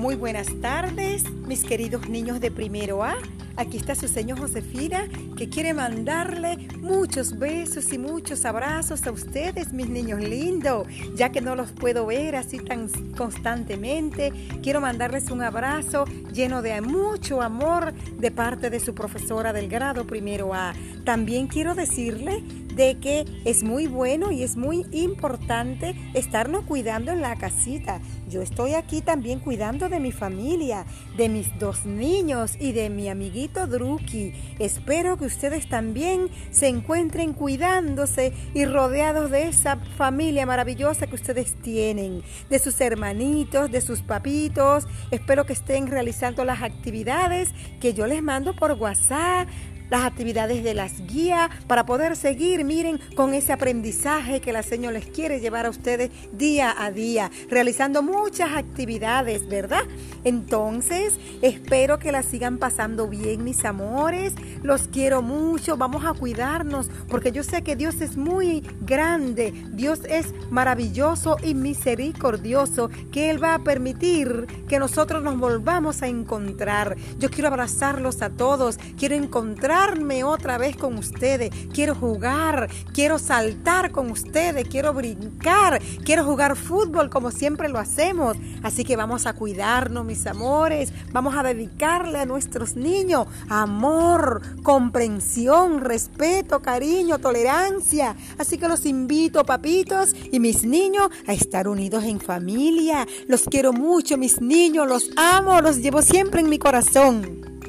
Muy buenas tardes, mis queridos niños de primero A. Aquí está su señor Josefina, que quiere mandarle muchos besos y muchos abrazos a ustedes, mis niños lindos. Ya que no los puedo ver así tan constantemente, quiero mandarles un abrazo lleno de mucho amor de parte de su profesora del grado primero A. También quiero decirle de que es muy bueno y es muy importante estarnos cuidando en la casita. Yo estoy aquí también cuidando de mi familia, de mis dos niños y de mi Druki. Espero que ustedes también se encuentren cuidándose y rodeados de esa familia maravillosa que ustedes tienen, de sus hermanitos, de sus papitos. Espero que estén realizando las actividades que yo les mando por WhatsApp las actividades de las guías, para poder seguir, miren, con ese aprendizaje que la Señor les quiere llevar a ustedes día a día, realizando muchas actividades, ¿verdad? Entonces, espero que la sigan pasando bien, mis amores. Los quiero mucho, vamos a cuidarnos, porque yo sé que Dios es muy grande, Dios es maravilloso y misericordioso, que Él va a permitir que nosotros nos volvamos a encontrar. Yo quiero abrazarlos a todos, quiero encontrar otra vez con ustedes. Quiero jugar, quiero saltar con ustedes, quiero brincar, quiero jugar fútbol como siempre lo hacemos. Así que vamos a cuidarnos, mis amores. Vamos a dedicarle a nuestros niños amor, comprensión, respeto, cariño, tolerancia. Así que los invito, papitos y mis niños, a estar unidos en familia. Los quiero mucho, mis niños, los amo, los llevo siempre en mi corazón.